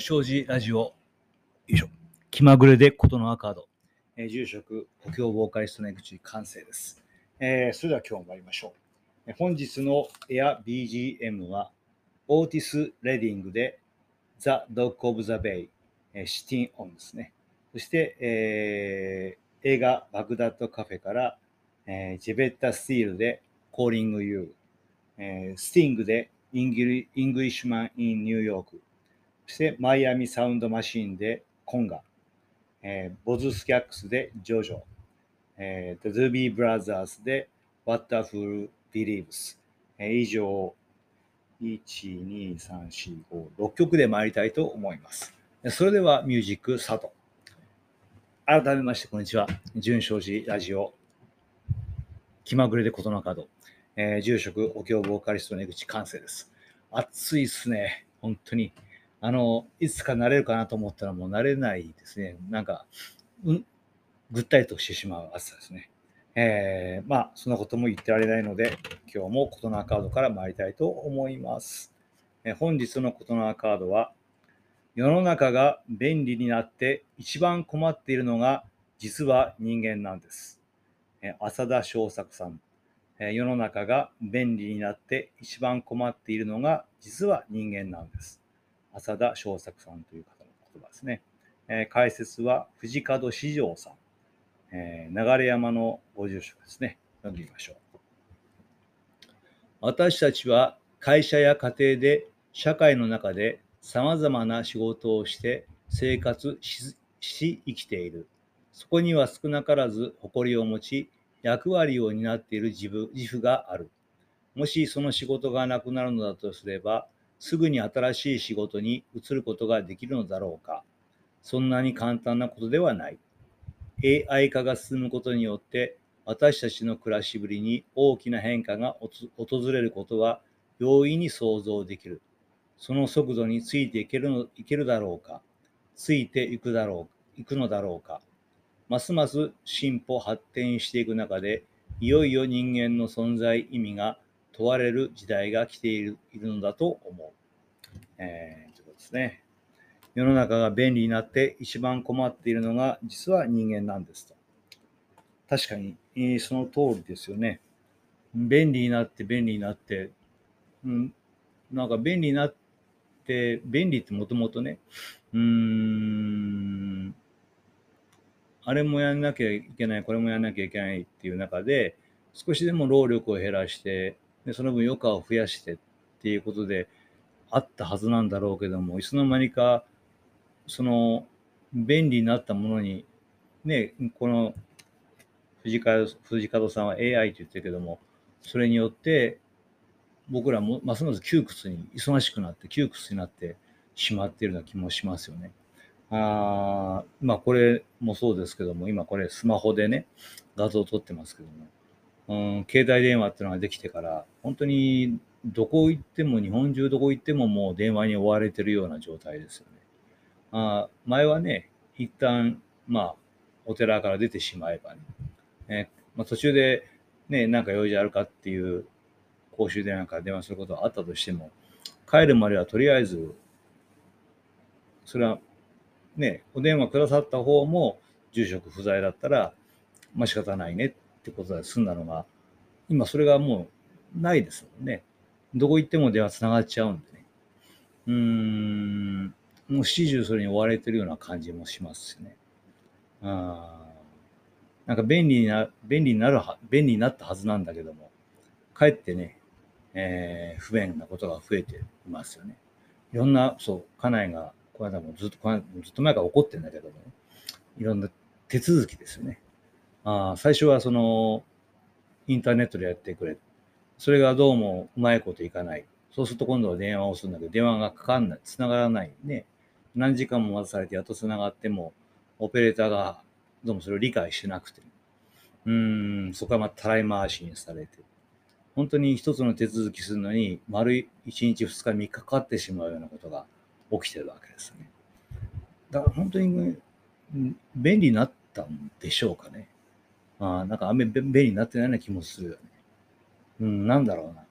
純正寺ラジオ。よいしょ。気まぐれでことのアカード。えー、住職、補強ボーカリストの江口完成です。えー、それでは今日も参りましょう。本日のエア BGM は、オーティス・レディングで The Dog of the Bay、えー、シティン・オンですね。そして、えー、映画バグダッドカフェから、えー、ジェベッタ・スティールで Calling You、えー、スティングで Englishman in New York、そしてマイアミサウンドマシーンでコンガ、えー、ボズ・スキャッグスでジョジョ、えー、The d o b y Brothers で What a Fool Believes、えー、以上、1、2、3、4、5、6曲で参りたいと思います。それではミュージックスタート。改めまして、こんにちは。順正寺ラヂオ。気まぐれでことのカード。えー、住職、お経ボーカリストの江口完成です。暑いっすね。本当に。あの、いつかなれるかなと思ったらもうなれないですね。なんか、うん、ぐったりとしてしまう暑さですね。えー、まあ、そんなことも言ってられないので、今日もコトナーカードから参りたいと思います。えー、本日のコトナーカードは、世の中が便利になって一番困っているのが実は人間なんです。えー、浅田翔作さん。え世の中が便利になって一番困っているのが実は人間なんです。浅田翔作さんという方の言葉ですね。えー、解説は藤門四条さん、えー、流山のご住職ですね。読んでみましょう。私たちは会社や家庭で社会の中で様々な仕事をして生活し生きている。そこには少なからず誇りを持ち、役割を担っている自負自負がある。もしその仕事がなくなるのだとすれば、すぐに新しい仕事に移ることができるのだろうか。そんなに簡単なことではない。AI 化が進むことによって私たちの暮らしぶりに大きな変化が訪れることは容易に想像できる。その速度についていけるのいけるだろうか。ついていくだろう、いくのだろうか。ますます進歩発展していく中で、いよいよ人間の存在意味が問われる時代が来ているいるのだと思う。えー、ということですね。世の中が便利になって一番困っているのが実は人間なんですと。確かに、えー、その通りですよね。便利になって便利になって、うん、なんか便利になって、便利ってもともとね、うーん、あれもやんなきゃいけない、これもやんなきゃいけないっていう中で、少しでも労力を減らして、でその分余暇を増やしてっていうことであったはずなんだろうけどもいつの間にかその便利になったものにねこの藤川藤門さんは AI と言ってるけどもそれによって僕らもますます窮屈に忙しくなって窮屈になってしまっているような気もしますよね。あまあこれもそうですけども今これスマホでね画像を撮ってますけどもうん、携帯電話っていうのができてから、本当にどこ行っても、日本中どこ行ってももう電話に追われてるような状態ですよね。あ前はね、一旦、まあ、お寺から出てしまえばね、ねまあ、途中でね、なんか用事あるかっていう公衆電話から電話することがあったとしても、帰るまではとりあえず、それはね、お電話くださった方も住職不在だったら、まあ仕方ないねってことで済んだのが、今それがもうないですもんね。どこ行っても電話つながっちゃうんでね。うーん、もう始終それに追われてるような感じもしますしね。あなんか便利にな、便利になるは、便利になったはずなんだけども、かえってね、えー、不便なことが増えていますよね。いろんな、そう、家内が、この間もずっと、ずっと前から怒ってんだけどもね、いろんな手続きですよね。あ最初はそのインターネットでやってくれ。それがどうもうまいこといかない。そうすると今度は電話をするんだけど、電話がかかんない、繋がらないね。何時間も待たされてやっと繋がっても、オペレーターがどうもそれを理解しなくて。うん、そこはまたたらい回しにされて。本当に一つの手続きするのに、丸1日、2日、3日かかってしまうようなことが起きてるわけですね。だから本当に便利になったんでしょうかね。あなんかあんまり便利になってないような気もするよね。うん、なんだろうな。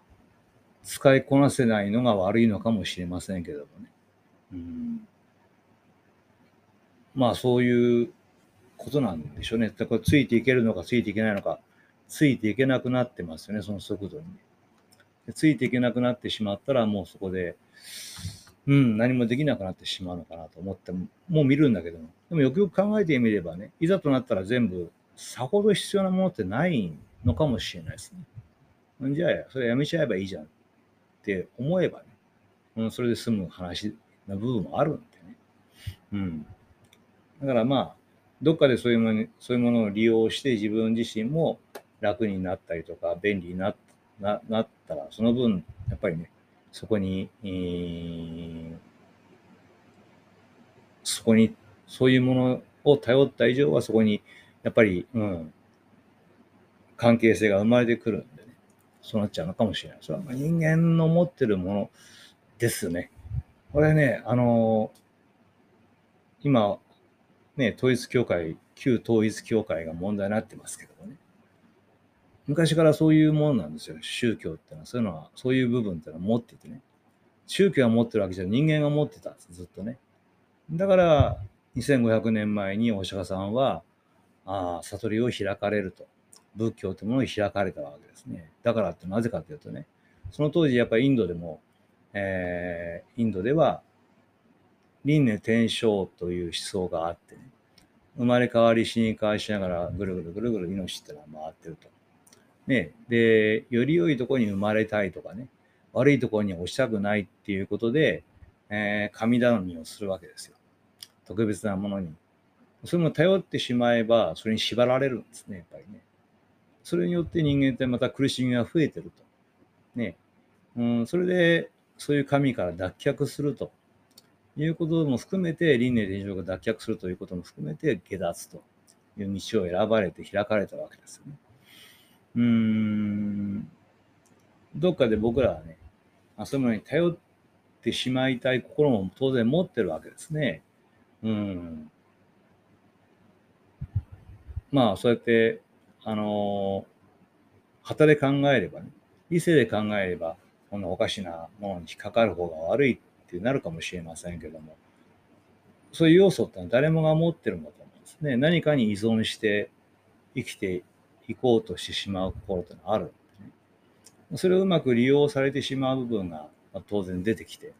使いこなせないのが悪いのかもしれませんけどもね。うん、まあそういうことなんでしょうね。だからついていけるのかついていけないのか、ついていけなくなってますよね、その速度に。ついていけなくなってしまったらもうそこで、うん、何もできなくなってしまうのかなと思っても、もう見るんだけども、でもよくよく考えてみればね、いざとなったら全部、さほど必要なものってないのかもしれないですね。じゃあ、それやめちゃえばいいじゃんって思えばね、うん、それで済む話な部分もあるんでね。うん。だからまあ、どっかでそういうものそういうものを利用して自分自身も楽になったりとか、便利になななったら、その分、やっぱりね、そこに、えー、そこに、そういうものを頼った以上は、そこに、やっぱり、うん、関係性が生まれてくるんでね、そうなっちゃうのかもしれない。それは人間の持ってるものですね。これね、あの今、ね、統一教会、旧統一教会が問題になってますけどね。昔からそういうものなんですよ。宗教ってのは、そういうのは、そういう部分ってのは持っててね。宗教が持ってるわけじゃ人間が持ってたんです、ずっとね。だから、2500年前にお釈迦さんは、あ悟りを開かれると。仏教というものを開かれたわけですね。だからってなぜかというとね、その当時やっぱりインドでも、えー、インドでは輪廻転生という思想があってね、生まれ変わり死に変わりしながらぐるぐるぐるぐる命ってのは回ってると。ね、で、より良いところに生まれたいとかね、悪いところに落ちたくないっていうことで、えー、神頼みをするわけですよ。特別なものに。それも頼ってしまえば、それに縛られるんですね、やっぱりね。それによって人間ってまた苦しみが増えてると。ね。うん、それで、そういう神から脱却するということも含めて、輪廻転生が脱却するということも含めて、下脱という道を選ばれて開かれたわけですよね。うーん、どっかで僕らはね、あそういうものに頼ってしまいたい心も当然持ってるわけですね。うん。まあ、そうやって、あのー、旗で考えればね、理性で考えれば、こんなおかしなものに引っかかる方が悪いってなるかもしれませんけども、そういう要素ってのは誰もが持ってるんだと思うんですね。何かに依存して生きて行こうとしてしまう心というのはあるね。それをうまく利用されてしまう部分が当然出てきて、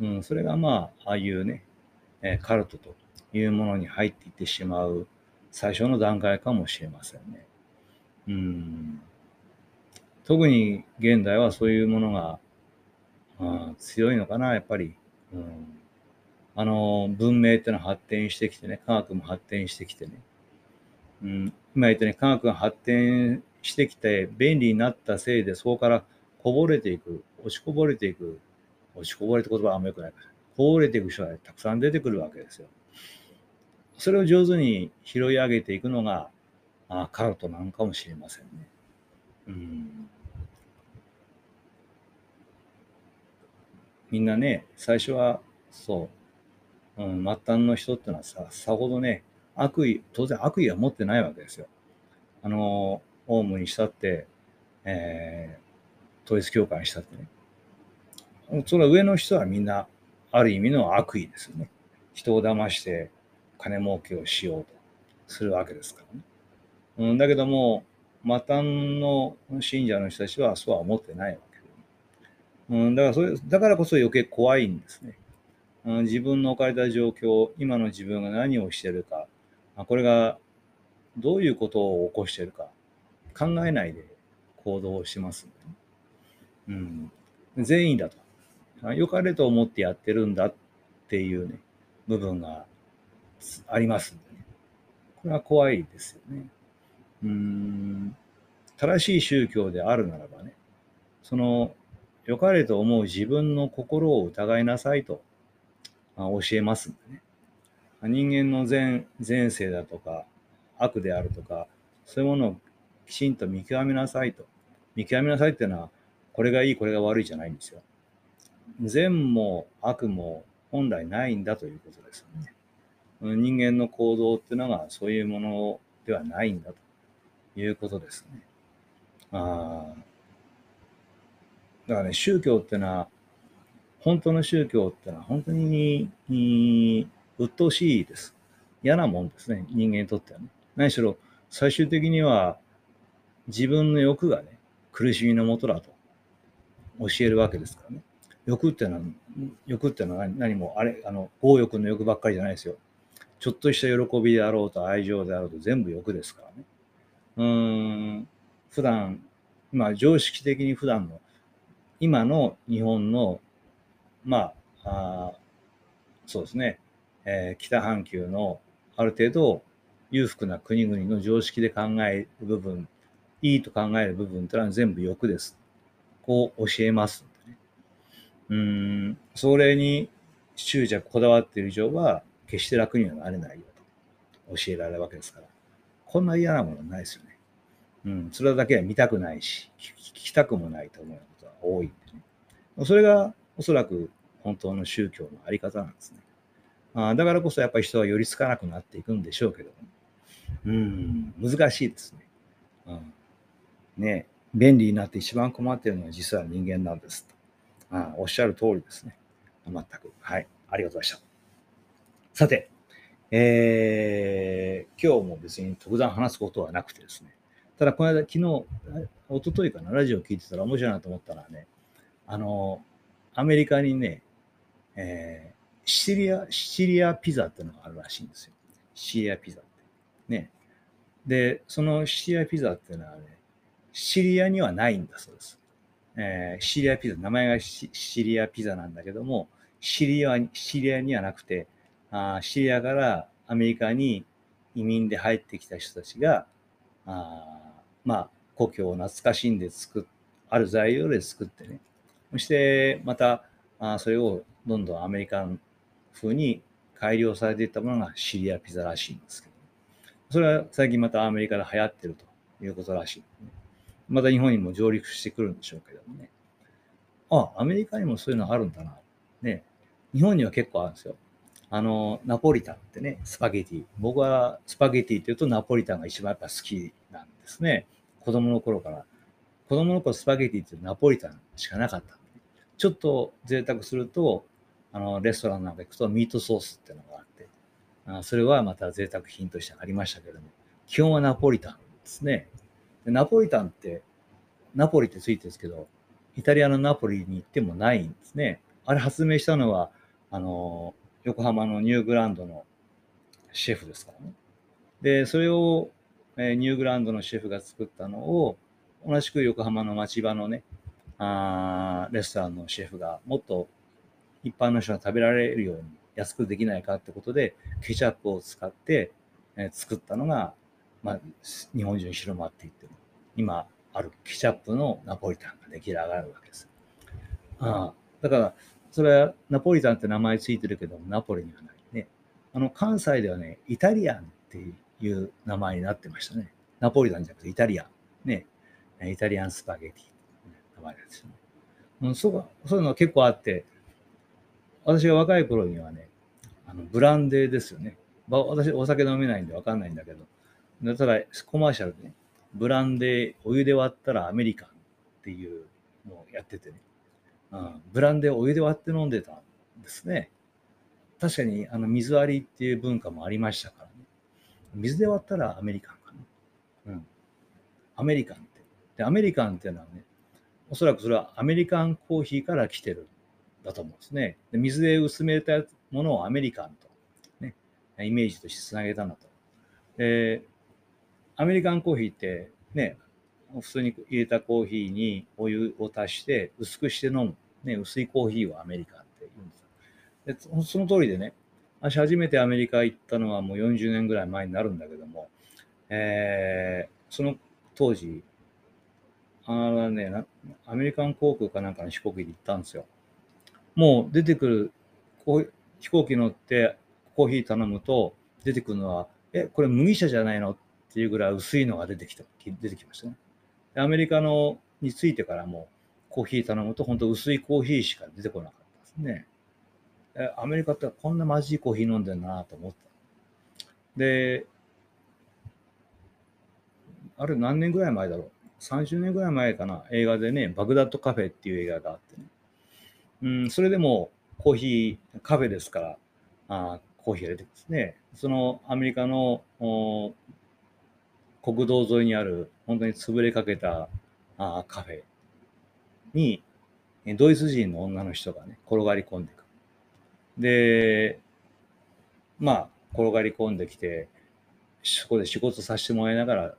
うん、それがまあ、ああいうね、カルトというものに入っていってしまう最初の段階かもしれませんね。うん、特に現代はそういうものが、うん、強いのかな、やっぱり。うん、あの、文明っていうのは発展してきてね、科学も発展してきてね、うん、今言ったように科学が発展してきて便利になったせいで、そこからこぼれていく、落ちこぼれていく、落ちこぼれって言葉はあんまよくないから、こぼれていく人がたくさん出てくるわけですよ。それを上手に拾い上げていくのが、あカルトなんかもしれませんね。うん。みんなね、最初は、そう、うん、末端の人ってのはさ、さほどね、悪意、当然悪意は持ってないわけですよ。あの、オウムにしたって、えー、統一教会にしたってね。その上の人はみんな、ある意味の悪意ですよね。人を騙して金儲けをしようとするわけですからね。うん、だけども、末端の信者の人たちはそうは思ってないわけ、うん、だからそれ、だからこそ余計怖いんですね。うん、自分の置かれた状況、今の自分が何をしてるか、これがどういうことを起こしているか考えないで行動をします、ね、うん。善意だと。良かれと思ってやってるんだっていうね、部分がありますんでね。これは怖いですよね。うん。正しい宗教であるならばね、その良かれと思う自分の心を疑いなさいとま教えますんでね。人間の前前世だとか悪であるとかそういうものをきちんと見極めなさいと見極めなさいっていうのはこれがいいこれが悪いじゃないんですよ善も悪も本来ないんだということですよね人間の行動っていうのがそういうものではないんだということですねあだからね宗教っていうのは本当の宗教っていうのは本当に、鬱陶しいです。嫌なもんですね、人間にとってはね。何しろ、最終的には自分の欲がね、苦しみのもとだと教えるわけですからね。欲っていうのは、欲っていうのは何も、あれ、あの、強欲の欲ばっかりじゃないですよ。ちょっとした喜びであろうと愛情であろうと全部欲ですからね。うーん、普段、まあ常識的に普段の、今の日本の、まあ、あそうですね、えー、北半球のある程度裕福な国々の常識で考える部分、いいと考える部分ってのは全部欲です。こう教えますね。うん、それに執着こだわっている以上は、決して楽にはなれないよと教えられるわけですから。こんな嫌なものないですよね。うん、それだけは見たくないし、聞きたくもないと思うことが多いんでね。それがおそらく本当の宗教のあり方なんですね。あだからこそやっぱり人は寄りつかなくなっていくんでしょうけども、うん、難しいですね。うん、ね便利になって一番困っているのは実は人間なんですと。あおっしゃる通りですね。全く。はい。ありがとうございました。さて、えー、今日も別に特段話すことはなくてですね、ただこの間、昨日、一昨日かな、ラジオ聞いてたら面白いなと思ったのはね、あの、アメリカにね、えー、シチリア、シチリアピザっていうのがあるらしいんですよ。シチリアピザって。ね。で、そのシチリアピザっていうのはね、シチリアにはないんだそうです。えー、シチリアピザ、名前がシチリアピザなんだけども、シリアシリアにはなくて、あシリアからアメリカに移民で入ってきた人たちが、あまあ、故郷を懐かしんで作っ、ある材料で作ってね、そしてまた、あそれをどんどんアメリカン風に改良されていったものがシリアピザらしいんですけど、それは最近またアメリカで流行ってるということらしい、ね。また日本にも上陸してくるんでしょうけどもね。あ、アメリカにもそういうのあるんだな。ね。日本には結構あるんですよ。あの、ナポリタンってね、スパゲティ。僕はスパゲティっていうとナポリタンが一番やっぱ好きなんですね。子供の頃から。子供の頃スパゲティってナポリタンしかなかった。ちょっと贅沢すると、あの、レストランなんか行くとミートソースっていうのがあって、あそれはまた贅沢品としてありましたけども、基本はナポリタンですね。でナポリタンって、ナポリってついてるんですけど、イタリアのナポリに行ってもないんですね。あれ発明したのは、あの、横浜のニューグランドのシェフですからね。で、それを、えー、ニューグランドのシェフが作ったのを、同じく横浜の町場のね、あレストランのシェフがもっと一般の人が食べられるように安くできないかってことで、ケチャップを使って、えー、作ったのが、まあ、日本中に広まっていってる。今あるケチャップのナポリタンが出来上がるわけです。あだから、それはナポリタンって名前ついてるけど、ナポリにはないね。あの、関西ではね、イタリアンっていう名前になってましたね。ナポリタンじゃなくてイタリアン。ね。イタリアンスパゲティ。名前ですよね。うん、そうそういうのが結構あって、私が若い頃にはね、あのブランデーですよね。私、お酒飲めないんでわかんないんだけど、ただ、コマーシャルでね、ブランデー、お湯で割ったらアメリカンっていうのをやっててね、うん、ブランデーお湯で割って飲んでたんですね。確かにあの水割りっていう文化もありましたからね。水で割ったらアメリカンかな。うん。アメリカンって。で、アメリカンっていうのはね、おそらくそれはアメリカンコーヒーから来てるんだと思うんですね。で水で薄めたものをアメリカンと、ね、イメージとしてつなげたんだと。で、アメリカンコーヒーってね、普通に入れたコーヒーにお湯を足して薄くして飲む。ね、薄いコーヒーをアメリカって言うんですでその通りでね、私初めてアメリカ行ったのはもう40年ぐらい前になるんだけども、えー、その当時、あのね、アメリカン航空かなんかの飛行機で行ったんですよ。もう出てくる、飛行機乗ってコーヒー頼むと出てくるのは、え、これ麦茶じゃないの？っていうぐらい薄いのが出てきた、出てきましたね。アメリカのについてからもコーヒー頼むと本当薄いコーヒーしか出てこなかったですね。アメリカってこんなまじいコーヒー飲んでるなと思った。で、あれ何年ぐらい前だろう ?30 年ぐらい前かな？映画でね、バグダッドカフェっていう映画があってね。うん、それでもコーヒー、カフェですから、あコーヒーが出てますね。そのアメリカの国道沿いにある本当に潰れかけたあカフェにドイツ人の女の人がね、転がり込んでいく。で、まあ、転がり込んできて、そこで仕事させてもらいながら、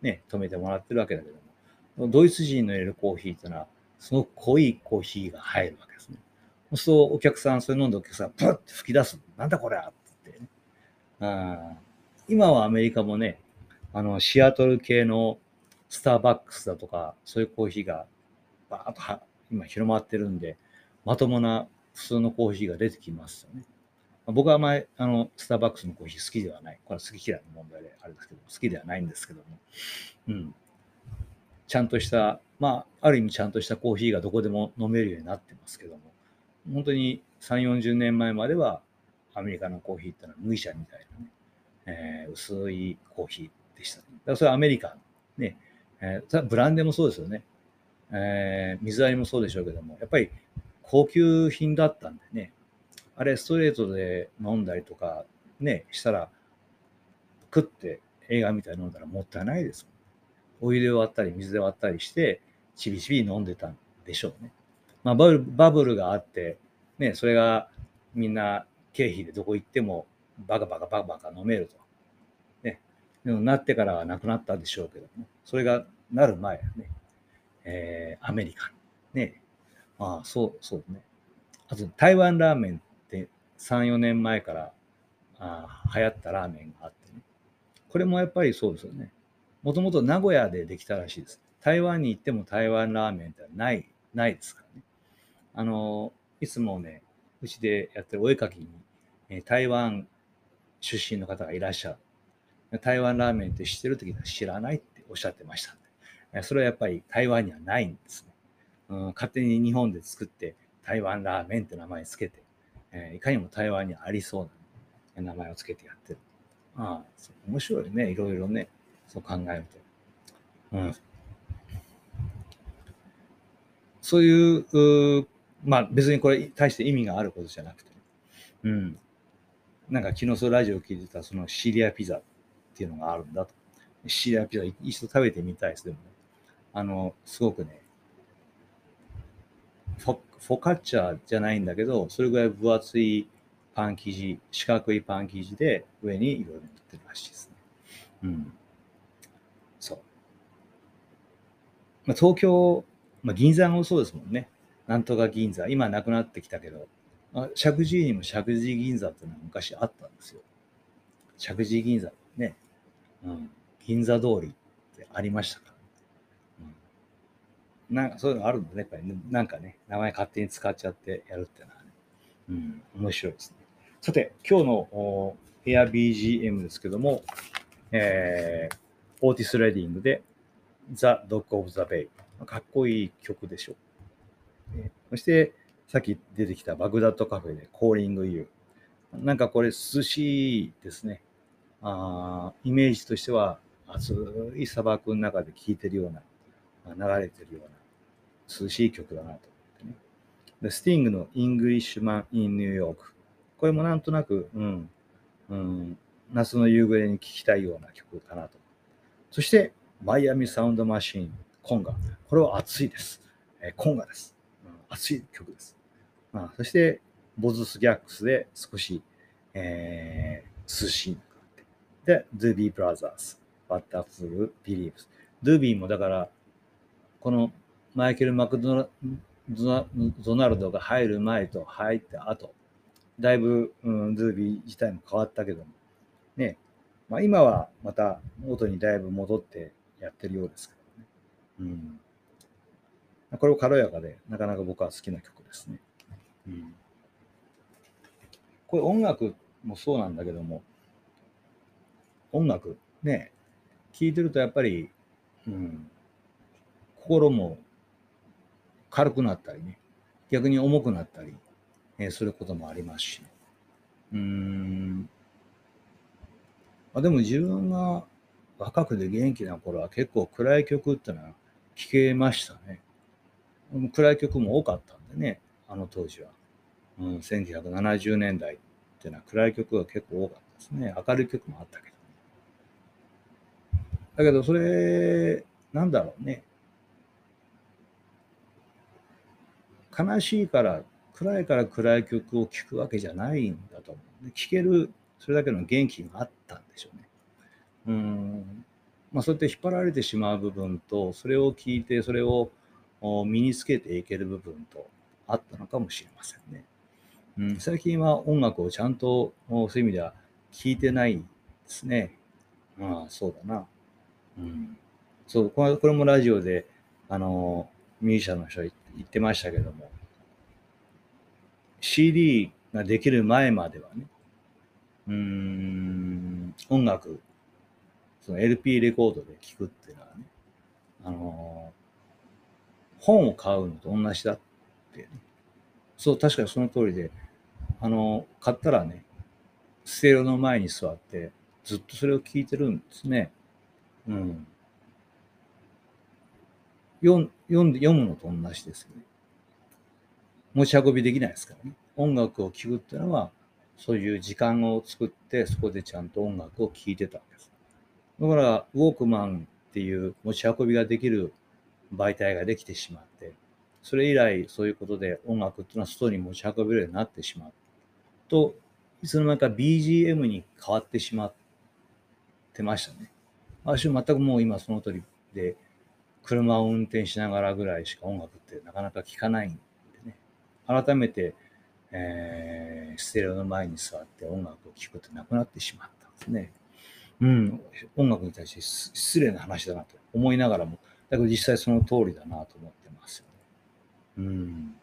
ね、止めてもらってるわけだけども、ドイツ人の入れるコーヒーっていうのは、すごく濃いコーヒーが入るわけですね。そうするとお客さん、それ飲んでお客さん、プッて吹き出す。なんだこれってってね。あ今はアメリカもね、あの、シアトル系のスターバックスだとか、そういうコーヒーがバーッと今広まってるんで、まともな普通のコーヒーが出てきますよね。僕はあまりあのスターバックスのコーヒー好きではない。これは好き嫌いの問題であるんですけど、好きではないんですけども。うん。ちゃんとした、まあ、ある意味ちゃんとしたコーヒーがどこでも飲めるようになってますけども、本当に3、40年前まではアメリカのコーヒーってのは麦茶みたいなね、えー、薄いコーヒーでした、だからそれはアメリカ。ね。えー、ブランデーもそうですよね。えー、水割りもそうでしょうけども、やっぱり高級品だったんでね、あれストレートで飲んだりとかね、したら、食って映画みたいに飲んだらもったいないです。お湯で割ったり水で割ったりして、ちびちび飲んでたんでしょうね。まあ、バブルバブルがあって、ね、それがみんな経費でどこ行ってもバカバカバカバカ飲めると。でもなってからはなくなったでしょうけども、それがなる前はね、えー、アメリカ。ね。ああ、そう、そうね。あと、台湾ラーメンって3、4年前からあ流行ったラーメンがあってね。これもやっぱりそうですよね。もともと名古屋でできたらしいです。台湾に行っても台湾ラーメンってない、ないですからね。あの、いつもね、うちでやってるお絵かきに、え、台湾出身の方がいらっしゃる。台湾ラーメンって知ってる時は知らないっておっしゃってました。それはやっぱり台湾にはないんですね。うん、勝手に日本で作って台湾ラーメンって名前つけて、えー、いかにも台湾にありそうな名前をつけてやってる。ああ、面白いね。いろいろね。そう考えると。うん。そういう、うまあ別にこれ対して意味があることじゃなくて、うん。なんか昨日そのラジオを聞いてたそのシリアピザっていうのがあるんだと。シリアピザ一度食べてみたいです。でもね。あの、すごくね、フォフォカッチャじゃないんだけど、それぐらい分厚いパン生地、四角いパン生地で上にいろいろ塗ってるらしいですね。うん。そう。まあ、東京、まあ、銀座もそうですもんね。なんとか銀座。今なくなってきたけど、まあ、石神井にも石神井銀座っていうのは昔あったんですよ。石神井銀座ね。うん。銀座通りってありましたか？うんなんかそういうのあるんだね、やっぱり、ね、なんかね、名前勝手に使っちゃってやるっていうのはね。うん、面白いですね。さて、今日の AirBGM ですけども、えー、オーティス・レディングで The Dog of the Bay。かっこいい曲でしょう。そして、さっき出てきたバグダッドカフェで Calling You。なんかこれ涼しいですね。あイメージとしては暑い砂漠の中で聴いてるような、流れてるような涼しい曲だなと思ってね。で、スティングの Englishman in New York。これもなんとなく、うん、うん、夏の夕暮れに聴きたいような曲かなと。そして、マイアミサウンドマシーン、コンガ。これは熱いです。えー、コンガです。うん、熱い曲です。あそして、ボズ・スキャッグスで少し、えー、涼しいで、ドゥービー・ブラザーズ、バッターフル・ビリーブス。ドゥービーもだから、このマイケル・マクドナルドが入る前と入った後、だいぶ、うん、ドゥービー自体も変わったけども、ね、まあ、今はまた元にだいぶ戻ってやってるようですけどね。うん、これも軽やかで、なかなか僕は好きな曲ですね。うん、これ音楽もそうなんだけども、音楽ね、聴いてるとやっぱり、うん、心も軽くなったりね、逆に重くなったり、えー、することもありますし、うーん。あでも自分が若くて元気な頃は結構暗い曲ってのは聴けましたね。暗い曲も多かったんでね、あの当時は。うん、1970年代っていうのは暗い曲が結構多かったですね。明るい曲もあったけど。だけど、それ、なんだろうね。悲しいから、暗いから暗い曲を聴くわけじゃないんだと思う、ね。聴ける、それだけの元気があったんでしょうね。うん。まあ、そうやって引っ張られてしまう部分と、それを聞いて、それを身につけていける部分とあったのかもしれませんね。うん、最近は音楽をちゃんと、そういう意味では聞いてないですね。ああ、そうだな。うん。そう、これこれもラジオで、あの、ミュージシャンの人言ってましたけども、CD ができる前まではね、うん、音楽、その LP レコードで聴くっていうのはね、あの、本を買うのと同じだってね。そう、確かにその通りで、あの、買ったらね、ステレオの前に座って、ずっとそれを聞いてるんですね。うん。読読ん読むのと同じですよね。持ち運びできないですからね。音楽を聴くっていうのは、そういう時間を作って、そこでちゃんと音楽を聴いてたんです。だから、ウォークマンっていう持ち運びができる媒体ができてしまって、それ以来そういうことで音楽っていうのは外に持ち運べるようになってしまうと、いつの間にか BGM に変わってしまってましたね。私は全くもう今その通りで、車を運転しながらぐらいしか音楽ってなかなか聴かないんでね。改めて、えー、ステレオの前に座って音楽を聴くってなくなってしまったんですね。うん、音楽に対して失礼な話だなと思いながらも、だけど実際その通りだなと思ってますよね。うん。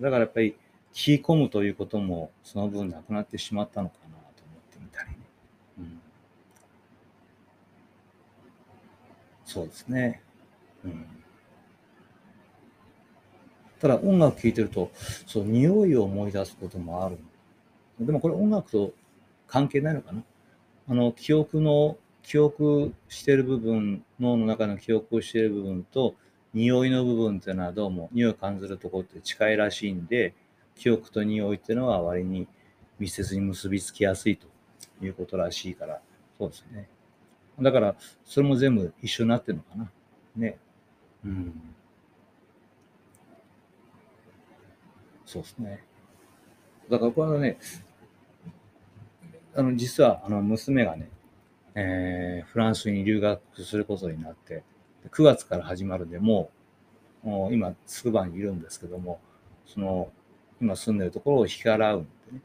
だからやっぱり、聞き込むということもその分なくなってしまったのかなと思ってみたりね。うん、そうですね。うん。ただ音楽聴いてると、そう、匂いを思い出すこともある。でもこれ音楽と関係ないのかな？あの、記憶の記憶してる部分、脳の中の記憶をしてる部分と、匂いの部分っていうのはどうも、匂いを感じるとこって近いらしいんで、記憶と匂いっていうのは割に密接に結びつきやすいということらしいから、そうですね。だから、それも全部一緒になってるのかな。ね。うん。そうですね。だからこれはね、あの、実は、あの、娘がね、えー、フランスに留学することになって、9月から始まるで、もう、もう今、つくばにいるんですけども、その、今住んでるところを引き払うんでね、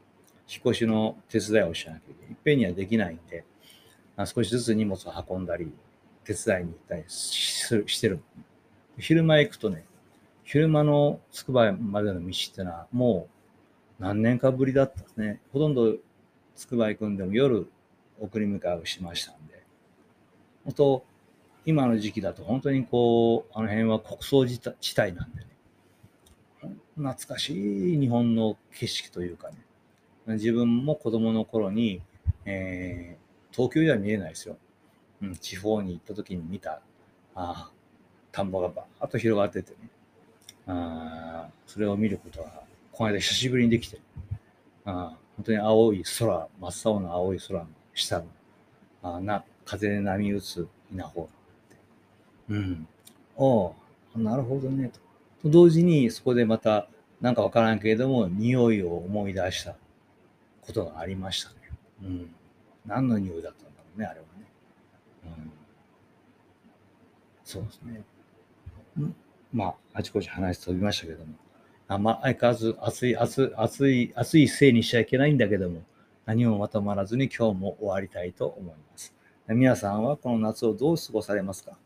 引っ越しの手伝いをしなきゃいけない。いっぺんにはできないんで、少しずつ荷物を運んだり、手伝いに行ったりしてる。昼間行くとね、昼間のつくばまでの道ってのはもう何年かぶりだったんですね。ほとんどつくば行くんでも夜送り迎えをしましたんで。本当、今の時期だと本当にこう、あの辺は国葬地帯なんでね。懐かしい日本の景色というかね。自分も子供の頃に、えー、東京では見えないですよ。うん、地方に行った時に見た、ああ田んぼがバーッと広がっててね。あそれを見ることは、この間久しぶりにできて、あ本当に青い空、真っ青な青い空の下の、あな風で波打つ稲穂って。うん。おなるほどね、と。と同時に、そこでまた、なんかわからんけれども、匂いを思い出したことがありましたね。うん。何の匂いだったんだろうね、あれはね。うん。そうですね。まあ、あちこち話飛びましたけども。あまあ、相変わらず暑い、暑い、暑い、暑いせいにしちゃいけないんだけども、何もまとまらずに今日も終わりたいと思います。皆さんはこの夏をどう過ごされますか？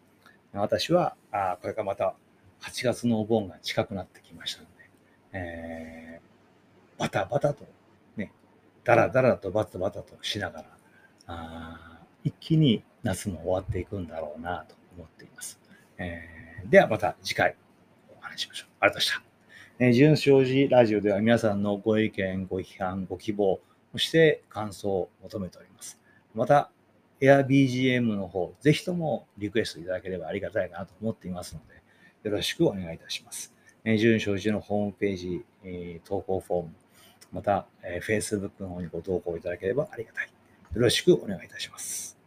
私は、あこれからまた8月のお盆が近くなってきましたので、えー、バタバタと、ね、ダラダラとバタバタとしながら、あ一気に夏も終わっていくんだろうなと思っています。えー、ではまた次回お話ししましょう。ありがとうございました。えー、純正寺ラジオでは皆さんのご意見、ご批判、ご希望、そして感想を求めております。また、AirBGM の方、ぜひともリクエストいただければありがたいなと思っていますので、よろしくお願いいたします。えー、純正寺のホームページ、えー、投稿フォーム、また、えー、Facebook の方にご投稿いただければありがたい。よろしくお願いいたします。